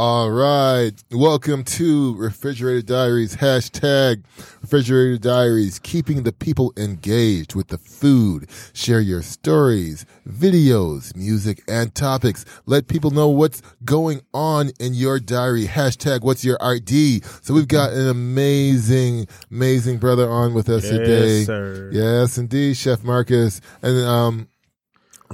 All right. Welcome to Refrigerator Diaries. Hashtag Refrigerator Diaries, keeping the people engaged with the food. Share your stories, videos, music, and topics. Let people know what's going on in your diary. Hashtag what's your ID. So we've got an amazing, amazing brother on with us today. Yes, today. sir. Yes, indeed, Chef Marcus. And, um,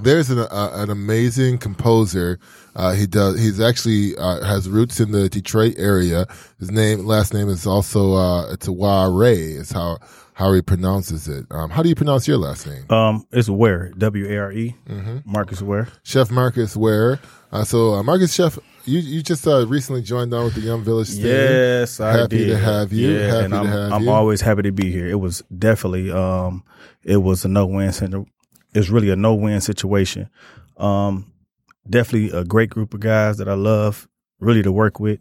there's an uh, an amazing composer. Uh, he does. He's actually uh, has roots in the Detroit area. His name, last name is also uh, it's a Ware. Is how how he pronounces it. Um, how do you pronounce your last name? Um, it's Ware, W A R E, Mm-hmm. Marcus Ware. Chef Marcus Ware. Uh, so uh, Marcus Chef, you you just uh, recently joined on with the Yum Village. thing. Yes, I Happy did. to have you. Yeah, Happy and to I'm, I'm always happy to be here. It was definitely, um, it was a no win. It's really a no win situation. Um, definitely a great group of guys that I love, really to work with,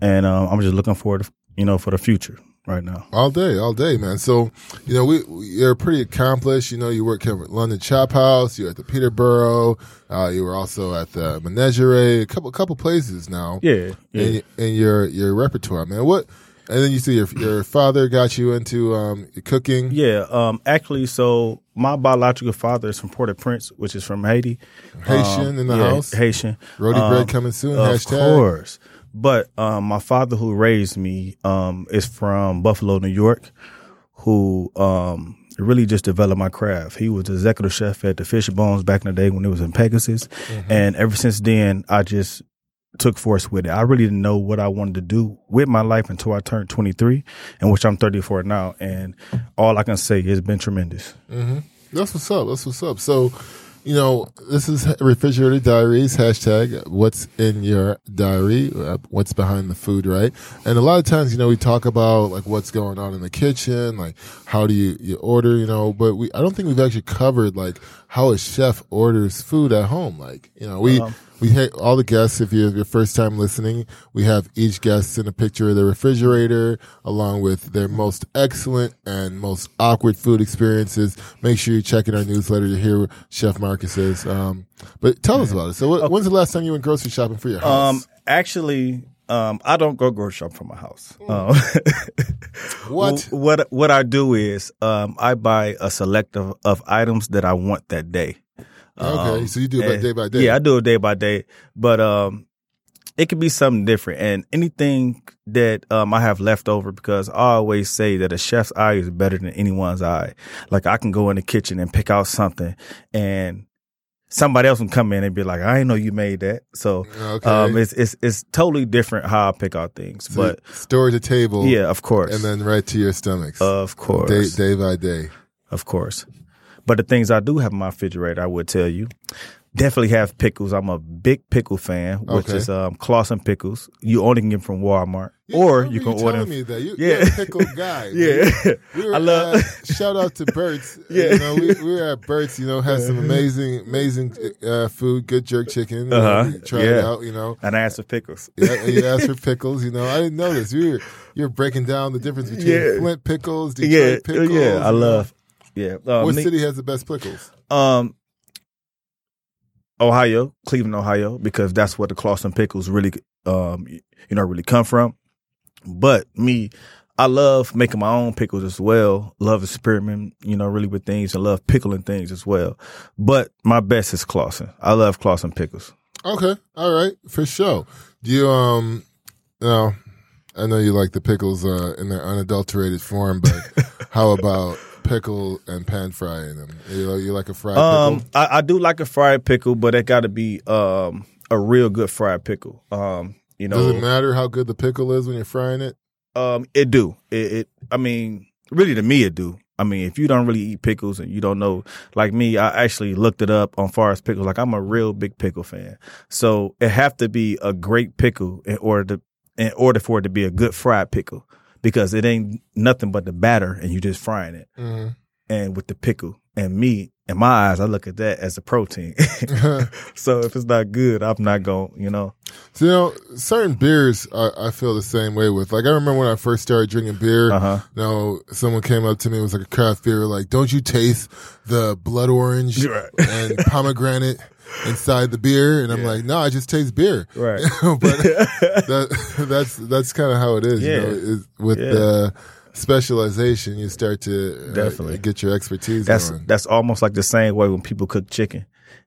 and um, I'm just looking forward, to, you know, for the future right now. All day, all day, man. So, you know, we, we you're pretty accomplished. You know, you work here at London Chop House. You're at the Peterboro. Uh, you were also at the Menagerie. A couple, couple places now. Yeah, yeah. Your your repertoire, man. What? And then you see your your father got you into um cooking. Yeah, um, actually, so my biological father is from Port-au-Prince, which is from Haiti. Haitian Um, in the yeah, house. Haitian. Roti Um, bread coming soon. Of hashtag. course. But um, my father, who raised me, um, is from Buffalo, New York, who um, really just developed my craft. He was the executive chef at the Fish Bones back in the day when it was in Pegasus, Mm-hmm. and ever since then, I just took force with it. I really didn't know what I wanted to do with my life until I turned 23, and which I'm 34 now. And all I can say is been tremendous. That's what's up. That's what's up. So, you know, this is Refrigerator Diaries, hashtag what's in your diary, uh, what's behind the food, right? And a lot of times, you know, we talk about like what's going on in the kitchen, like how do you, you order, you know, but we, I don't think we've actually covered like how a chef orders food at home. Like, you know, we, we ha- all the guests, if you're your first time listening, we have each guest in a picture of the refrigerator along with their most excellent and most awkward food experiences. Make sure you check in our newsletter to hear what Chef Marcus says. Um, but tell us about it. So, what, when's the last time you went grocery shopping for your house? Um, actually, um, I don't go grocery shopping for my house. Um, what? what what I do is um, I buy a select of, of items that I want that day. Okay, Um, so you do it and- day by day. Yeah, I do it day by day, but um, it could be something different. And anything that um, I have left over, because I always say that a chef's eye is better than anyone's eye. Like I can go in the kitchen and pick out something, and somebody else can come in and be like, "I didn't know you made that." So Okay. um, it's it's it's totally different how I pick out things. So but store the table. yeah, of course, And then right to your stomachs. of course, day, day by day. of course. But the things I do have in my refrigerator, I would tell you, definitely have pickles. I'm a big pickle fan, which Okay. is um, Claussen pickles. You only can get them from Walmart, or you can order. telling me that. You, Yeah. You're a pickle guy. Yeah, We were I love. at, shout out to Burt's. Yeah. You know, we, we were at Burt's. you know, had some amazing, amazing uh, food, good jerk chicken. Uh-huh. we tried it out, you know. and I asked for pickles. Yeah, and you asked for pickles, you know. I didn't know this. You were, you're breaking down the difference between Yeah. Flint pickles, Detroit yeah, pickles. yeah, I love. Yeah, um, What me- city has the best pickles? Um, Ohio, Cleveland, Ohio, because that's where the Claussen pickles really, um, you know, really come from. But me, I love making my own pickles as well. Love experimenting, you know, really with things and love pickling things as well. But my best is Claussen. I love Claussen pickles. Okay, all right, for sure. Do you um, you know, I know you like the pickles uh, in their unadulterated form, but how about pickle and pan frying them? You, know, you like a fried Um, pickle? I, I do like a fried pickle, but it got to be um a real good fried pickle. Um, you know, Does it matter how good the pickle is when you're frying it? Um, it do. It, it. I mean, really, to me, it do. I mean, if you don't really eat pickles and you don't know, like me, I actually looked it up on far as pickles. Like I'm a real big pickle fan, so it have to be a great pickle in order to, in order for it to be a good fried pickle, because it ain't nothing but the batter and you just frying it, Mm-hmm. and with the pickle. And me, in my eyes, I look at that as a protein. so if it's not good, I'm not going, you know. So, you know, certain beers I, I feel the same way with. Like, I remember when I first started drinking beer, Uh-huh. you know, someone came up to me, it was like a craft beer, like, don't you taste the blood orange Right. and pomegranate inside the beer? And I'm like, no, I just taste beer. Right. but that, that's, that's kind of how it is, Yeah. you know, is with Yeah. the specialization, you start to uh, Definitely. get your expertise That's that's almost like the same way when people cook chicken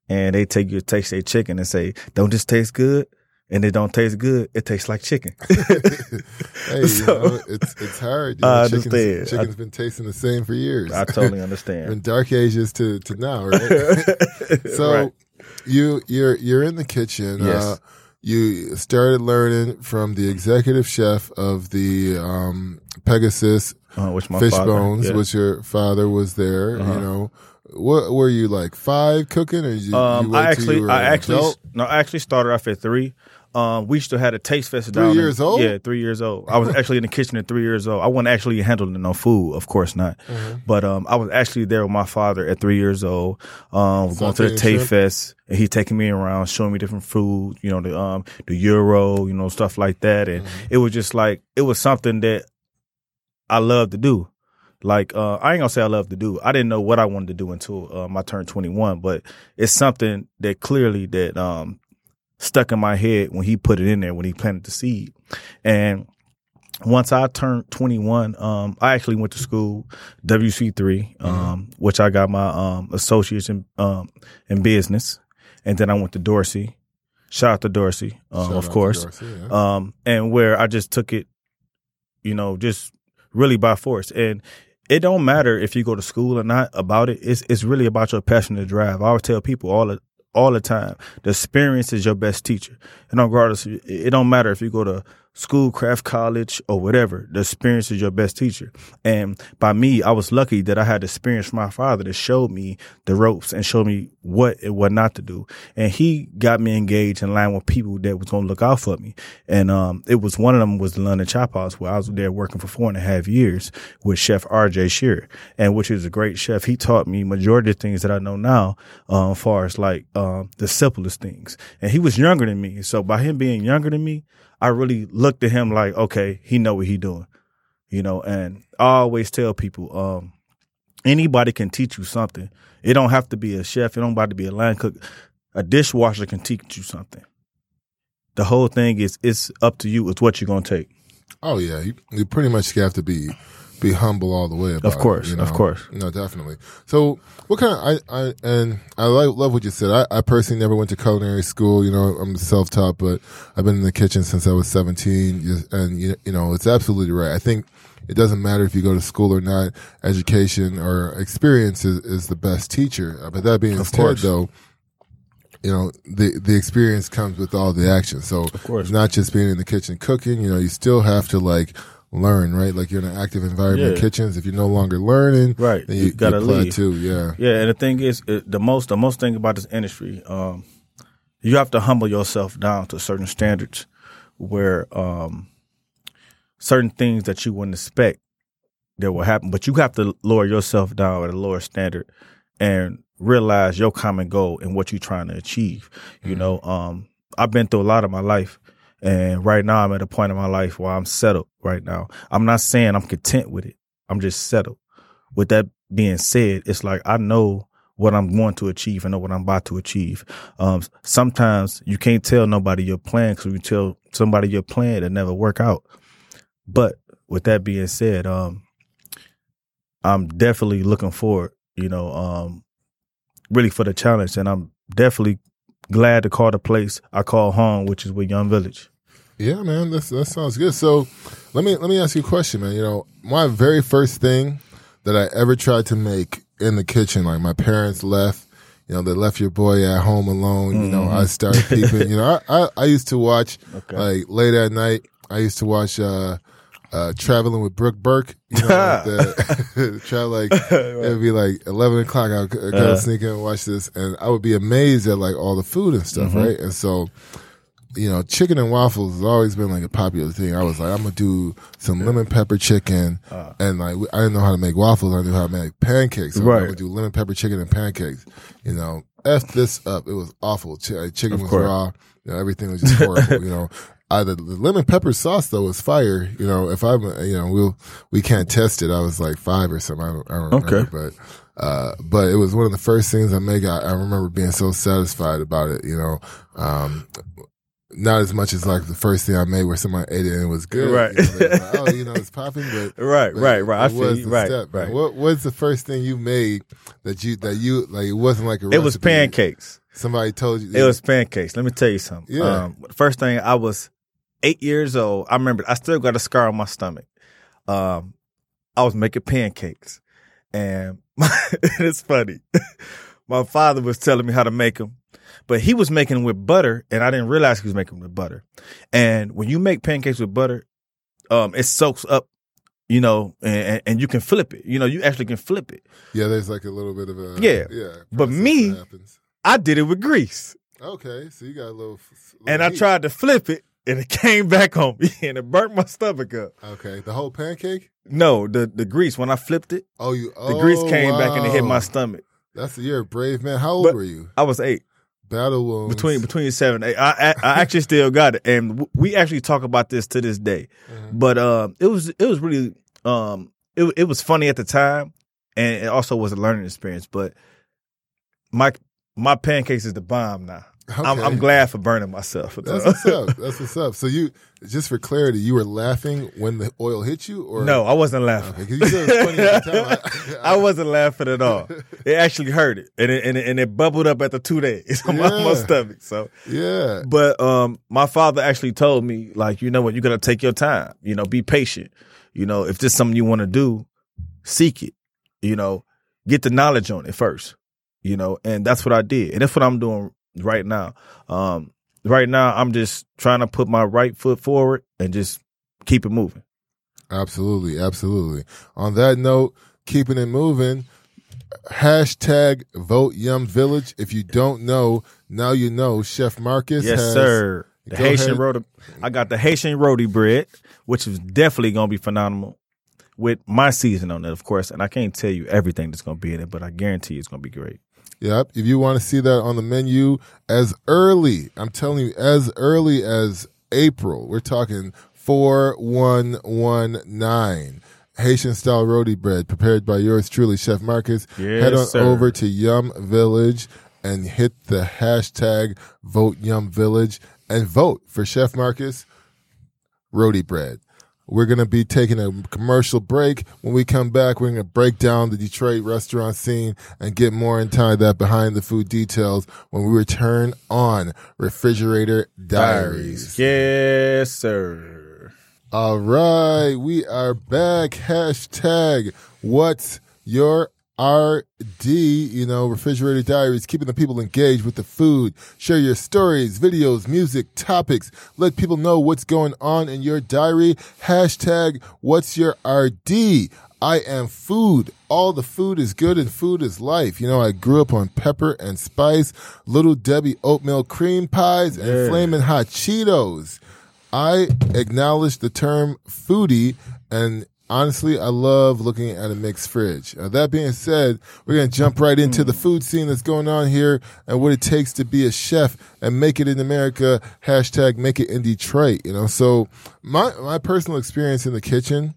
and they take you to taste their chicken and say, Don't just taste good? And it don't taste good, it tastes like chicken. Hey, you know, it's, it's hard. You I know, chicken's, understand. chicken's been tasting the same for years. I totally understand. from dark ages to, to now, right? so Right. You you're you're in the kitchen. Yes. Uh, you started learning from the executive chef of the um, Pegasus Uh, which my Fish father, Bones, yeah. which your father was there. Uh-huh. You know, what were you like five cooking, or you, Um, you I actually, I actually, adult? no, I actually started off at three. Um, we still had a taste fest Three down. in- years old? Yeah, three years old. I was actually in the kitchen at three years old. I wasn't actually handling no food, of course not. Mm-hmm. But um, I was actually there with my father at three years old. Um, going to the taste fest, and he taking me around, showing me different food. You know, the um, the euro, you know, stuff like that, and Mm-hmm. it was just like it was something that I love to do. Like uh, I ain't gonna say I love to do. I didn't know what I wanted to do until um, I turned 21, but it's something that clearly that um, stuck in my head when he put it in there when he planted the seed. And once I turned 21, um, I actually went to school WC3, um, which I got my um, associates in um, in business, and then I went to Dorsey. Shout out to Dorsey, um, of course Dorsey, yeah. um, and where I just took it, you know, just really by force. And it don't matter if you go to school or not about it. It's it's really about your passion to drive. I always tell people all the all the time, the experience is your best teacher. And regardless, it don't matter if you go to school, craft college, or whatever. The experience is your best teacher. And by me, I was lucky that I had experience from my father that showed me the ropes and showed me what and what not to do. And he got me engaged in line with people that was going to look out for me. And um, it was one of them was the London Chop House where I was there working for four and a half years with Chef R.J. Shearer, and which is a great chef. He taught me majority of things that I know now, um, far as like um, the simplest things. And he was younger than me, so by him being younger than me, I really looked at him like, okay, he know what he doing, you know. And I always tell people, um, anybody can teach you something. It don't have to be a chef. It don't have to be a line cook. A dishwasher can teach you something. The whole thing is it's up to you. It's what you're gonna take. Oh yeah, you, you pretty much have to be be humble all the way. About Of course, it, you of course. No, definitely. So, what kind of I I and I like, love what you said. I, I personally never went to culinary school. You know, I'm self taught, but I've been in the kitchen since I was 17. And you, you know, it's absolutely right. I think it doesn't matter if you go to school or not. Education or experience is, is the best teacher. Uh, But that being Of said, course. though. You know the the experience comes with all the action. So Of course. it's not just being in the kitchen cooking. You know, you still have to like learn, right? Like you're in an active environment, Yeah. kitchens. If you're no longer learning, Right. You you, gotta you leave. plateau. Yeah, Yeah, and the thing is, it, the most the most thing about this industry, um, you have to humble yourself down to certain standards, where um, certain things that you wouldn't expect that will happen, but you have to lower yourself down at a lower standard and realize your common goal and what you're trying to achieve. You know, um, I've been through a lot of my life. And right now I'm at a point in my life where I'm settled right now. I'm not saying I'm content with it. I'm just settled. With that being said, it's like I know what I'm going to achieve. I know what I'm about to achieve. Um, sometimes you can't tell nobody your plan because you tell somebody your plan that never work out. But with that being said, um, I'm definitely looking forward, you know, um, really for the challenge, and I'm definitely glad to call the place I call home, which is with Yum Village. Yeah, man. That's, that sounds good. So let me let me ask you a question, man. You know, my very first thing that I ever tried to make in the kitchen, like my parents left. You know, they left your boy at home alone. You know, I started peeping. You know, I, I, I used to watch Okay. like late at night. I used to watch uh, uh, traveling with Brooke Burke. You know, like the, try like it'd be like eleven o'clock. I'd go Uh-huh. sneak in and watch this, and I would be amazed at like all the food and stuff, Mm-hmm. right? And so, you know, chicken and waffles has always been like a popular thing. I was like, I'm gonna do some lemon pepper chicken, Uh. and like I didn't know how to make waffles. I knew how to make pancakes. So Right. I would do lemon pepper chicken and pancakes. You know, f this up. It was awful. Ch- chicken was raw. You know, everything was just horrible. you know. Uh, the, the lemon pepper sauce though was fire. You know, if I'm, you know, we'll we can't test it. I was like five or something. I don't, I don't remember, Okay. but uh, but it was one of the first things I make. I, I remember being so satisfied about it. You know, um, not as much as like the first thing I made where somebody ate it and it was good. Right. You know, like, oh, you know, it's popping, but. Right, but right, right. I it feel was the Right, step, right. What was the first thing you made that you that you like? It wasn't like a. It was pancakes. Somebody told you It was pancakes. Let me tell you something. Yeah. Um, first thing I was eight years old. I remember I still got a scar on my stomach. Um, I was making pancakes, and it's funny. my father was telling me how to make them, but he was making them with butter, and I didn't realize he was making them with butter. And when you make pancakes with butter, um, it soaks up. You know, and, and- you can flip it. You know, you actually can flip it. Yeah, there's like a little bit of a Yeah. yeah. But me- I did it with grease. Okay, so you got a little. little and I tried to flip it, and it came back on me, and it burnt my stomach up. Okay, the whole pancake. No, the the grease when I flipped it, Oh, you. oh, the grease oh, came back and it hit my stomach. That's you're a brave man. How old But- were you? I was eight, Battle wounds between between seven, eight. I, I I actually still got it, and we actually talk about this to this day. Mhm. But um, it was it was really um, it it was funny at the time, and it also was a learning experience. But my my pancakes is the bomb now. I'm, I'm glad for burning myself. That's what's up. That's what's up. So you, just for clarity, you were laughing when the oil hit you, or no, I wasn't laughing. Okay, 'cause you said it was funny at the time. I- I wasn't laughing at all. It actually hurted, and it, and it, and it bubbled up after two days on my, my stomach. So, Yeah. but um, my father actually told me, like, you know what, you got to take your time. You know, be patient. You know, if this is something you want to do, seek it. You know, get the knowledge on it first. You know, and that's what I did, and that's what I'm doing right now. Um, right now, I'm just trying to put my right foot forward and just keep it moving. Absolutely, absolutely. On that note, keeping it moving. Hashtag vote Yum Village. If you don't know, now you know. Chef Marcus. Yes, has, sir. The Haitian ahead. roti. I got the Haitian roti bread, which is definitely gonna be phenomenal. With my season on it, of course, and I can't tell you everything that's gonna be in it, but I guarantee it's gonna be great. Yep. If you want to see that on the menu as early, I'm telling you, as early as April, we're talking 4119. Haitian style roti bread prepared by yours truly, Chef Marcus. Yes, Head on sir. over to Yum Village and hit the hashtag vote Yum Village and vote for Chef Marcus roti bread. We're going to be taking a commercial break. When we come back, we're going to break down the Detroit restaurant scene and get more into that behind the food details when we return on Refrigerator Diaries. Yes, sir. All right, we are back. Hashtag what's your RD? You know, Refrigerator Diaries, keeping the people engaged with the food. Share your stories, videos, music, topics. Let people know what's going on in your diary. Hashtag what's your RD? I am food. All the food is good and food is life. You know, I grew up on pepper and spice, Little Debbie oatmeal cream pies, and Yeah. flaming hot Cheetos. I acknowledge the term foodie, and honestly, I love looking at a mixed fridge. Uh, that being said, we're going to jump right into the food scene that's going on here and what it takes to be a chef and make it in America. Hashtag make it in Detroit. You know, so my my personal experience in the kitchen.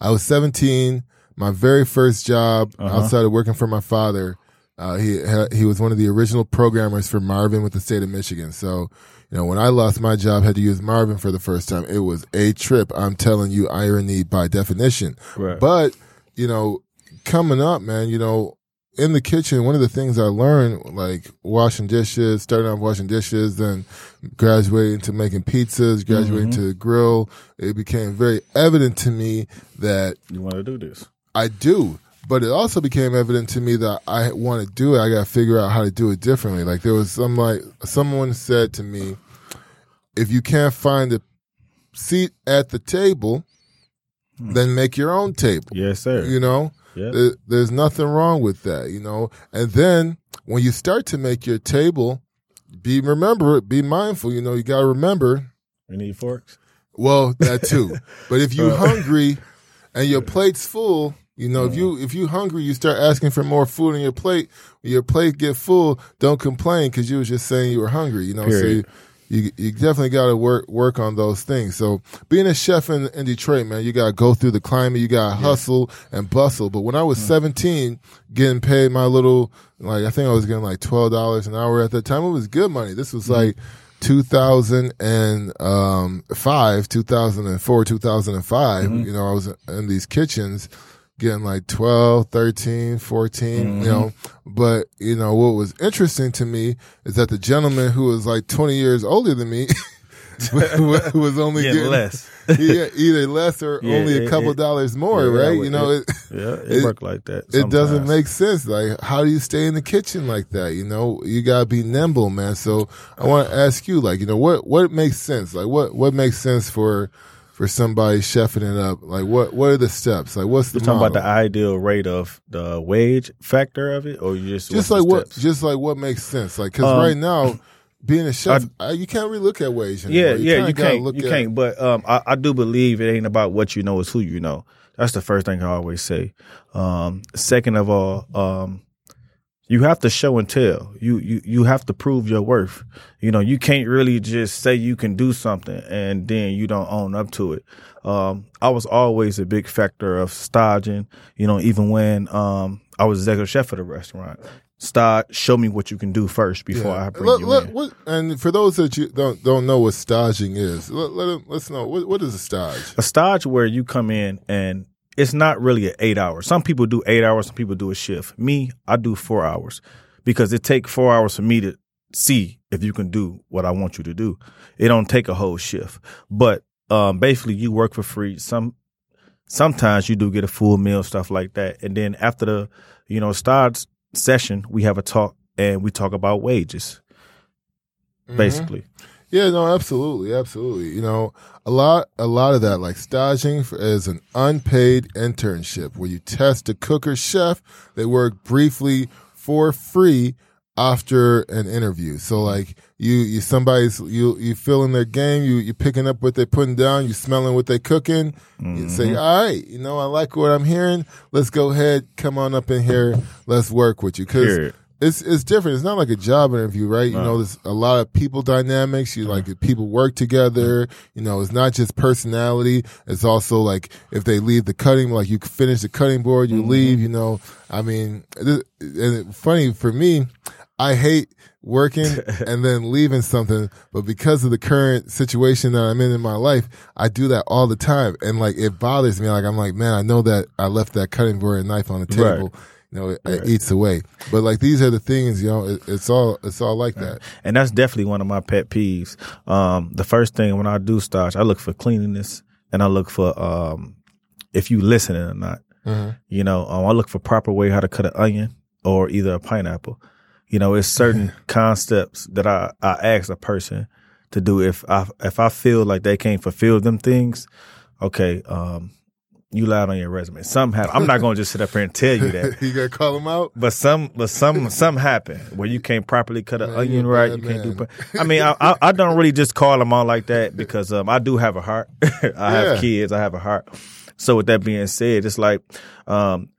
I was 17. My very first job Uh-huh. outside of working for my father. Uh, he he was one of the original programmers for Marvin with the state of Michigan. So, you know, when I lost my job, had to use Marvin for the first time. It was a trip. I'm telling you, irony by definition. Right. But you know, coming up, man, you know, in the kitchen, one of the things I learned, like washing dishes, starting off washing dishes, then graduating to making pizzas, graduating mm-hmm. to grill, it became very evident to me that you want to do this? I do. But it also became evident to me that I want to do it. I got to figure out how to do it differently. Like there was some like someone said to me, if you can't find a seat at the table, hmm. then make your own table. Yes, sir. You know, Yeah. There- there's nothing wrong with that. You know, and then when you start to make your table, be remember it. be mindful. You know, you got to remember. We need forks. Well, that too. but if you're hungry and your plate's full, you know, if mm. you if you hungry, you start asking for more food on your plate. When your plate get full, don't complain because you was just saying you were hungry. You know, so you, you you definitely got to work work on those things. So being a chef in, in Detroit, man, you got to go through the climate. You got to hustle and bustle. But when I was mm. 17, getting paid my little like I think I was getting like twelve dollars an hour at that time. It was good money. This was mm. like. 2005, um, 2004, 2005, mm-hmm. you know, I was in these kitchens getting like 12, 13, 14, you mm-hmm. know. But, you know, what was interesting to me is that the gentleman who was like 20 years older than me was only Getting getting less. yeah, either less or Yeah, only a couple it- dollars more, Yeah, right? You know, it, Yeah, it, It- like that. it doesn't make sense. Like, how do you stay in the kitchen like that? You know, you gotta be nimble, man. So I want to ask you, like, you know, what what makes sense? Like, what what makes sense for for somebody chefing it up? Like, what what are the steps? Like, what's the You're talking about the ideal rate of the wage factor of it, or you just just like what steps? just like what makes sense? Like, because Um, right now. Being a chef, I, you can't really look at wage anymore. Yeah, yeah, you can't, look you at- can't. But um, I, I do believe it ain't about what you know; it's who you know. That's the first thing I always say. Um, second of all, um, you have to show and tell. You you you have to prove your worth. You know, you can't really just say you can do something and then you don't own up to it. Um, I was always a big factor of staging. You know, even when um I was executive chef of the restaurant. Start, show me what you can do first before I bring Let- you let- in. what- and for those that you don't don't know what staging is, let, let us know what, what is a stage. a stage where you come in and it's not really an eight hours. Some people do eight hours, some people do a shift. Me, I do four hours because it take four hours for me to see if you can do what I want you to do. It don't take a whole shift, but um, basically you work for free. Some sometimes you do get a full meal, stuff like that, and then after the you know stage session, we have a talk and we talk about wages, basically. Yeah, no, absolutely, absolutely. You know, a lot, a lot of that, like staging for, is an unpaid internship where you test a cook or chef. They work briefly for free after an interview. So, like you, you somebody's you you fill feeling their game. You you picking up what they're putting down. You smelling what they're cooking. You say, mm-hmm. all right, you know, I like what I'm hearing. Let's go ahead, come on up in here. Let's work with you because. It's it's different. It's not like a job interview, right? You know, there's a lot of people dynamics. You like people work together. You know, it's not just personality. It's also like if they leave the cutting, like you finish the cutting board, you mm-hmm. leave. You know, I mean, and it, funny for me, I hate working and then leaving something, but because of the current situation that I'm in in my life, I do that all the time, and like it bothers me. Like I'm like, man, I know that I left that cutting board and knife on the Right. You know, it, it eats away. But like these are the things, you know, it, it's all it's all like that. and that's definitely one of my pet peeves. Um, the first thing when I do starch, I look for cleanliness and I look for um, if you listening or not. You know, um, I look for proper way how to cut an onion or either a pineapple. You know, it's certain concepts that I, I ask a person to do. If I if I feel like they can't fulfill them things, okay, um, you lied on your resume. Some have. I'm not going to just sit up here and tell you that. you gotta call them out. But some, but some, some happen where you can't properly cut an Man, onion right. You can't do. I mean, I, I, I don't really just call them out like that because um, I do have a heart. I Yeah. have kids. I have a heart. So with that being said, it's like um,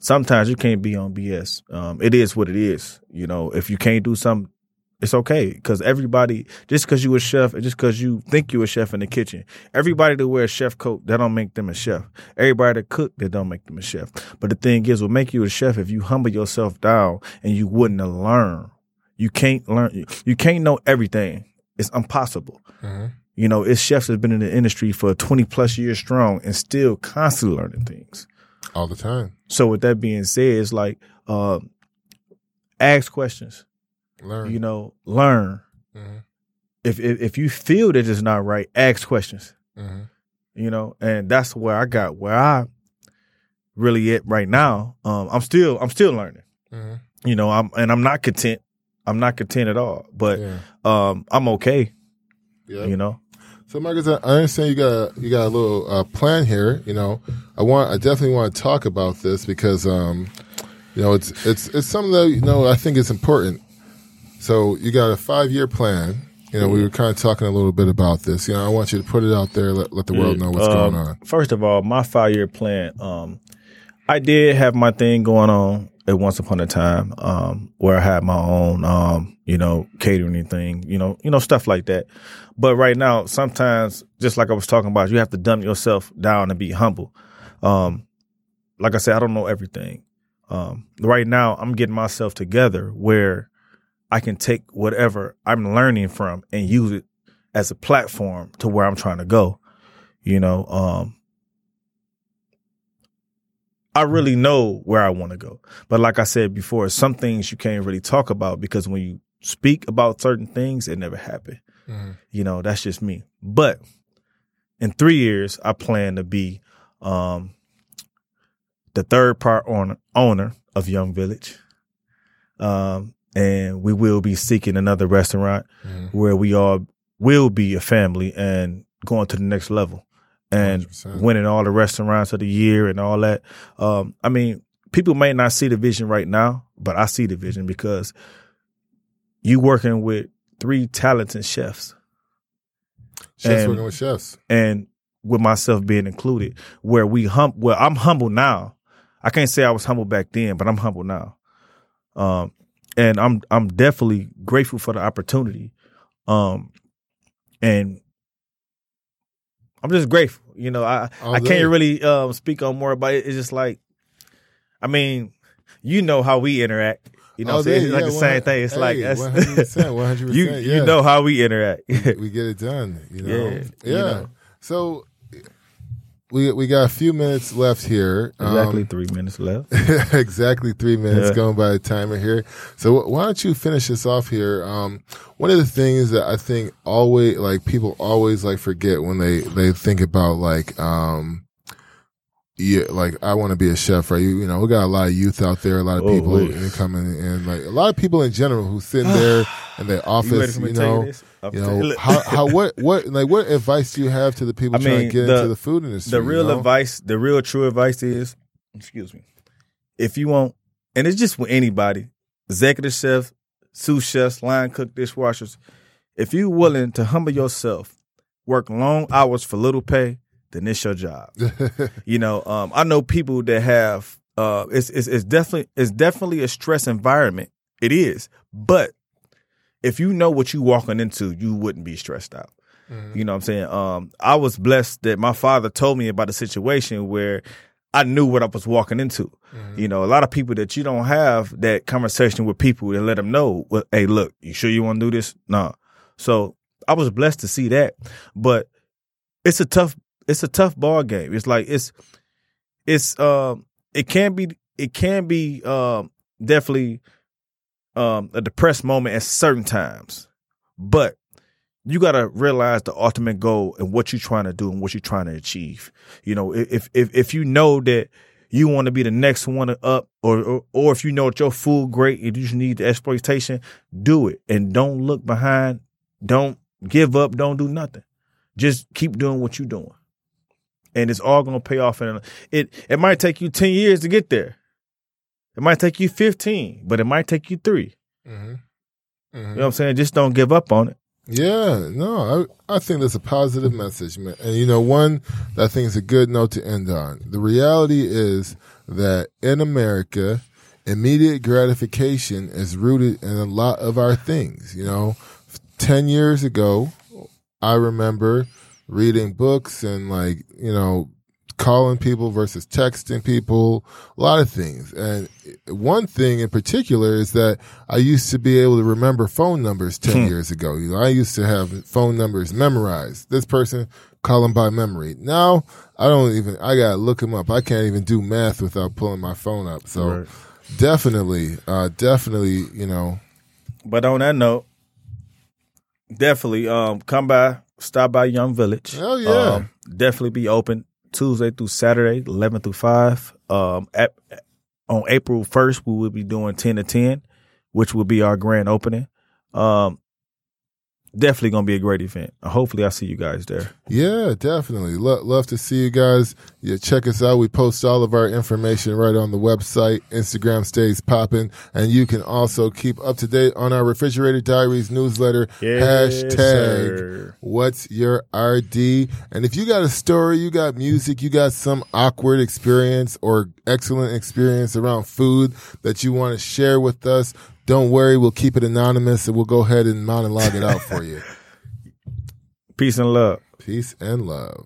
sometimes you can't be on BS. Um, it is what it is. You know, if you can't do something, it's okay because everybody just because you a chef and just because you think you a chef in the kitchen, everybody that wear a chef coat that don't make them a chef. Everybody that cook that don't make them a chef. But the thing is, what make you a chef if you humble yourself down and you wouldn't learn. You can't learn. You can't know everything. It's impossible. You know, it's chefs that's been in the industry for 20 plus years strong and still constantly learning things. all the time. So with that being said, it's like uh, ask questions. Learn. You know, learn. Mhm. If, if if you feel that it's not right, ask questions. Mhm. You know, and that's where I got where I really at right now. Um, I'm still I'm still learning. Mhm. You know, I'm and I'm not content. I'm not content at all. But Yeah. um, I'm okay. Yeah. You know. So, Marcus, I I understand you got you got a little uh, plan here. You know, I want I definitely want to talk about this because um, you know it's it's it's something that you know I think is important. So you got a five year plan. You know, we were kind of talking a little bit about this. You know, I want you to put it out there, let, let the world know what's Um, going on. First of all, my five year plan. Um, I did have my thing going on at once upon a time, um, where I had my own, um, you know, catering thing, you know, you know, stuff like that. But right now, sometimes, just like I was talking about, you have to dumb yourself down and be humble. Um, like I said, I don't know everything. Um, right now, I'm getting myself together where I can take whatever I'm learning from and use it as a platform to where I'm trying to go. You know, um, I really know where I want to go. But like I said before, some things you can't really talk about because when you speak about certain things, it never happen. Mhm. You know, that's just me. But in three years, I plan to be um, the third part owner, owner of Yum Village. Um, and we will be seeking another restaurant Mhm. where we all will be a family and going to the next level and 100%. winning all the restaurants of the year and all that. Um, I mean, people may not see the vision right now, but I see the vision because you working with three talented chefs Chefs and- working with chefs. and with myself being included, where we hum well, I'm humble now. I can't say I was humble back then, but I'm humble now. Um, and I'm I'm definitely grateful for the opportunity. Um, and I'm just grateful. You know, I All I can't really um speak on more about it. It's just like, I mean, you know how we interact. You know, All what I'm saying? it's like yeah, the same thing. It's like that's 100%, 100%, you yeah. you know how we interact. we get it done. You know, Yeah, yeah. you know. So we we got a few minutes left here. Um, exactly three minutes left. exactly three minutes Yeah. going by the timer here. So wh- why don't you finish this off here? Um, one of the things that I think always like people always like forget when they they think about like um. Yeah, like I want to be a chef, right? You, you know, we got a lot of youth out there, a lot of Oh, people wait. coming in, like a lot of people in general who sitting there in their office, you, tell know, you this? I'm you telling- know, how, how, what, what, like, what advice do you have to the people I trying mean, to get the- into the food industry? the real you know? advice, the real true advice is, excuse me, if you want, and it's just with anybody, executive chef, sous chefs, line cook, dishwashers, if you willing to humble yourself, work long hours for little pay, then it's your job. You know, um, I know people that have uh, it's, it's it's definitely it's definitely a stress environment. It is, but if you know what you walking into, you wouldn't be stressed out. Mhm. You know what I'm saying? Um, I was blessed that my father told me about a situation where I knew what I was walking into. Mhm. You know, a lot of people that you don't have that conversation with people and let them know, well, hey, look, you sure you want to do this? No. So I was blessed to see that, but it's a tough, it's a tough ball game. It's like it's, it's, um, it can be, it can be, um, definitely, um, a depressed moment at certain times, but you got to realize the ultimate goal and what you're trying to do and what you're trying to achieve. You know, if if if you know that you want to be the next one up, or, or or if you know that you're full great and you just need the exploitation, do it and don't look behind. Don't give up. Don't do nothing. Just keep doing what you're doing, and it's all gonna pay off. And it it might take you ten years to get there. It might take you fifteen, but it might take you three. Mhm. You know what I'm saying? Just don't give up on it. Yeah, no, I, I think that's a positive message, man. And you know, one that I think is a good note to end on. The reality is that in America, immediate gratification is rooted in a lot of our things. You know, 10 years ago, I remember reading books and like, you know, calling people versus texting people, a lot of things. And one thing in particular is that I used to be able to remember phone numbers 10 years ago. You know, I used to have phone numbers memorized. This person, call them by memory. Now, I don't even, I gotta look them up. I can't even do math without pulling my phone up. So Right. definitely, uh, definitely, you know, But on that note, definitely um come by, stop by Yum Village. Hell yeah. Um, definitely be open Tuesday through Saturday, eleven through five. Um, at, on April first, we will be doing ten to ten, which will be our grand opening. Um, definitely gonna be a great event. Hopefully, I see you guys there. Yeah, definitely. Lo- love to see you guys. Yeah, check us out. We post all of our information right on the website. Instagram stays popping. And you can also keep up to date on our Refrigerator Diaries newsletter. Yes, hashtag sir. what's your RD. And if you got a story, you got music, you got some awkward experience or excellent experience around food that you want to share with us, don't worry. We'll keep it anonymous and we'll go ahead and monologue it out for you. Peace and love. Peace and love.